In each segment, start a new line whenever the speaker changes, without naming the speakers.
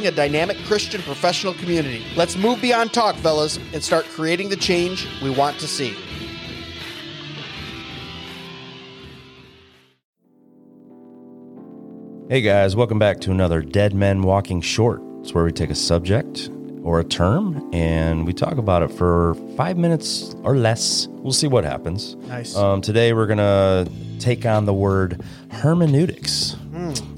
a dynamic Christian professional community. Let's move beyond talk, fellas, and start creating the change we want to see.
Hey guys, welcome back to another Dead Men Walking Short. It's where we take a subject or a term and we talk about it for five minutes or less. We'll see what happens.
Nice.
Um, today we're gonna take on the word hermeneutics.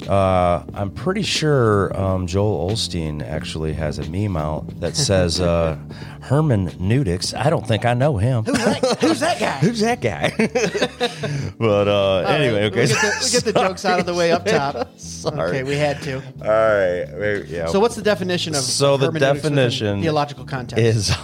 Uh, I'm pretty sure um, Joel Osteen actually has a meme out that says uh, hermeneutics. I don't think I know him.
Who's that, who's that guy?
Who's that guy? but uh, anyway, okay.
We get, the, we get the jokes out of the way up top.
Sorry.
Okay, we had to.
All right. Yeah.
So, what's the definition of
So the definition
theological context?
is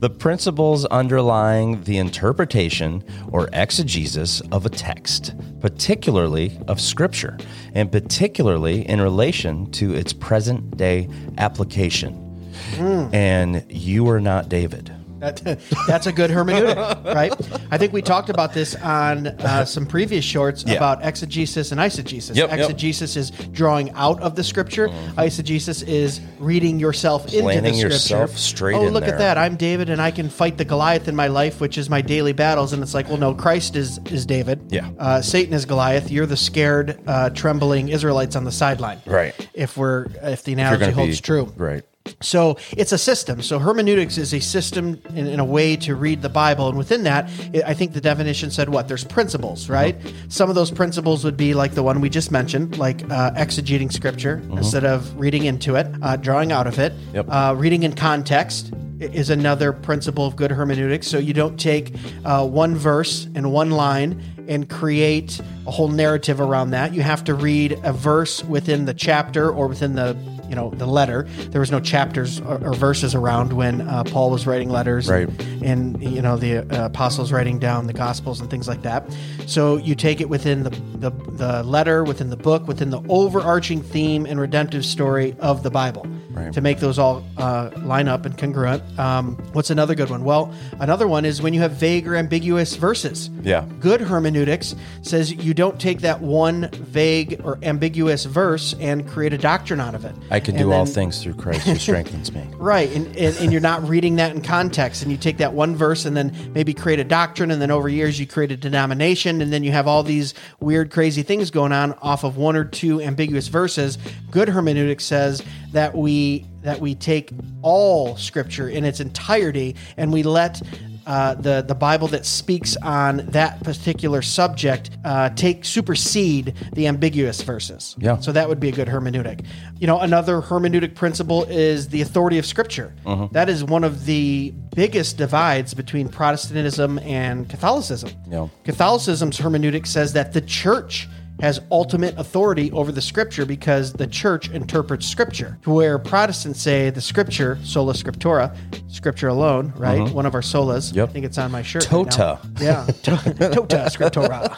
the principles underlying the interpretation or exegesis of a text, particularly of Scripture, and particularly in relation to its present day application.
Hmm.
And you are not David.
That, that's a good hermeneutic, right? I think we talked about this on uh, some previous shorts
Yeah.
about exegesis and eisegesis.
Yep, yep.
exegesis is drawing out of the scripture. Eisegesis is reading yourself into the scripture.
yourself straight
oh, look
there.
at that! I'm David, and I can fight the Goliath in my life, which is my daily battles. And it's like, well, no, Christ is is David.
Yeah.
Uh, Satan is Goliath. You're the scared, uh, trembling Israelites on the sideline.
Right.
If we're if the analogy
gonna
holds
be-
true.
Right.
So it's a system. So hermeneutics is a system in, in a way to read the Bible, and within that, I think the definition said what? There's principles, right? Some of those principles would be like the one we just mentioned, like uh, exegeting Scripture instead of reading into it, uh, drawing out of it.
Yep.
Uh, reading in context is another principle of good hermeneutics. So you don't take uh, one verse and one line and create a whole narrative around that. You have to read a verse within the chapter or within the you know the letter. There was no chapters or, or verses around when uh, Paul was writing letters,
Right.
And, you know the uh, apostles writing down the gospels and things like that. So you take it within the, the the letter, within the book, within the overarching theme and redemptive story of the Bible,
Right.
to make those all uh, line up and congruent. Um, what's another good one? Well, another one is when you have vague or ambiguous verses.
Yeah.
Good hermeneutics says you don't take that one vague or ambiguous verse and create a doctrine out of it.
I can
And
do all things through Christ who strengthens me.
Right, and, and, and you're not reading that in context, and you take that one verse and then maybe create a doctrine, and then over years you create a denomination, and then you have all these weird, crazy things going on off of one or two ambiguous verses. Good hermeneutics says that we that we take all Scripture in its entirety, and we let uh, the the Bible that speaks on that particular subject uh, take supersede the ambiguous verses.
Yeah.
So that would be a good hermeneutic. You know, another hermeneutic principle is the authority of Scripture.
Mm-hmm.
That is one of the biggest divides between Protestantism and Catholicism.
Yeah.
Catholicism's hermeneutic says that the church has ultimate authority over the scripture because the church interprets scripture. Where Protestants say the scripture, sola scriptura, scripture alone, right? One of our solas.
Mm-hmm. Yep.
I think it's on my shirt. right.
Tota.
Yeah. Tota scriptura.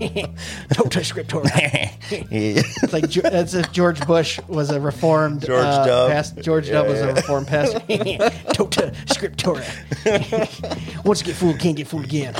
tota scriptura. It's like that's if George Bush was a reformed
George
uh,
Dub.
past- George Dub was a reformed pastor. tota scriptura. Once you get fooled, can't get fooled again.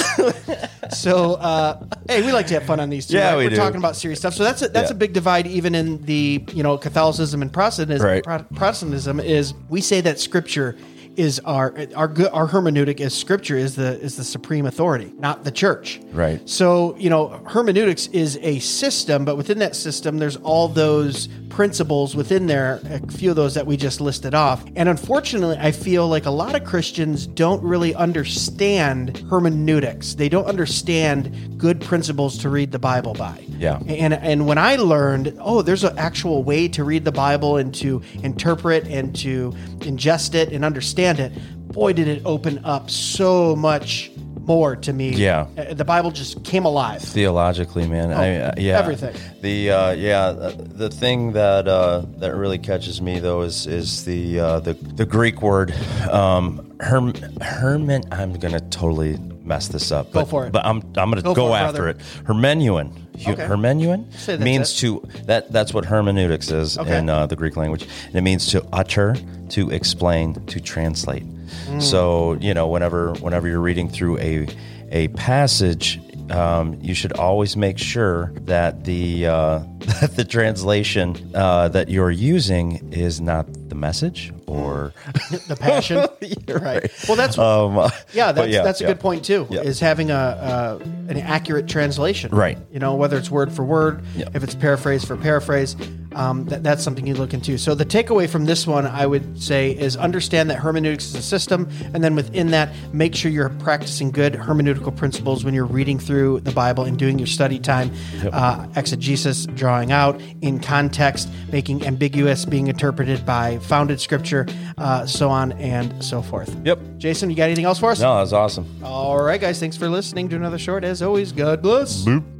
So, uh, hey, we like to have fun on these two.
Yeah,
right?
we
We're
do.
talking about serious stuff. So that's a, that's
Yeah.
a big divide, even in the you know Catholicism and Protestantism.
Right.
Pro- Protestantism is we say that Scripture is our our good our hermeneutic is Scripture is the is the supreme authority, not the church.
Right.
So, you know, hermeneutics is a system, but within that system, there's all those principles within there, a few of those that we just listed off. And unfortunately, I feel like a lot of Christians don't really understand hermeneutics. They don't understand good principles to read the Bible by.
Yeah.
And and when I learned, oh, there's an actual way to read the Bible and to interpret and to ingest it and understand it, boy, did it open up so much more to me.
Yeah.
Uh, The Bible just came alive.
theologically, man. I, uh, yeah,
Oh, everything.
The uh, yeah, uh, the thing that uh, that really catches me though is is the uh, the the Greek word um, herm, hermen. I'm gonna totally mess this up.
Go
but,
for it.
But I'm I'm gonna
Go
go,
it,
after
brother.
it. Hermenuin. Hu-
Okay.
Hermenuin means
it.
to that. That's what hermeneutics is
Okay.
in uh, the Greek language. And it means to utter, to explain, to translate.
Mm.
So you know, whenever whenever you're reading through a a passage, um, you should always make sure that the uh, that the translation uh, that you're using is not the message or
the passion. right. Well, that's
um,
yeah, that's
yeah,
that's a
yeah.
good point too.
Yeah.
Is having a, a an accurate translation.
Right.
You know, whether it's word for word, if it's paraphrase for paraphrase, um, that, that's something you look into. So the takeaway from this one, I would say, is understand that hermeneutics is a system, and then within that, make sure you're practicing good hermeneutical principles when you're reading through the Bible and doing your study time, uh, exegesis, drawing out in context, making ambiguous, being interpreted by founded scripture, uh, so on and so forth.
Yep.
Jason, you got anything else for us?
No, that's awesome.
All right, guys. Thanks for listening to another short. As always, God bless.
Boop.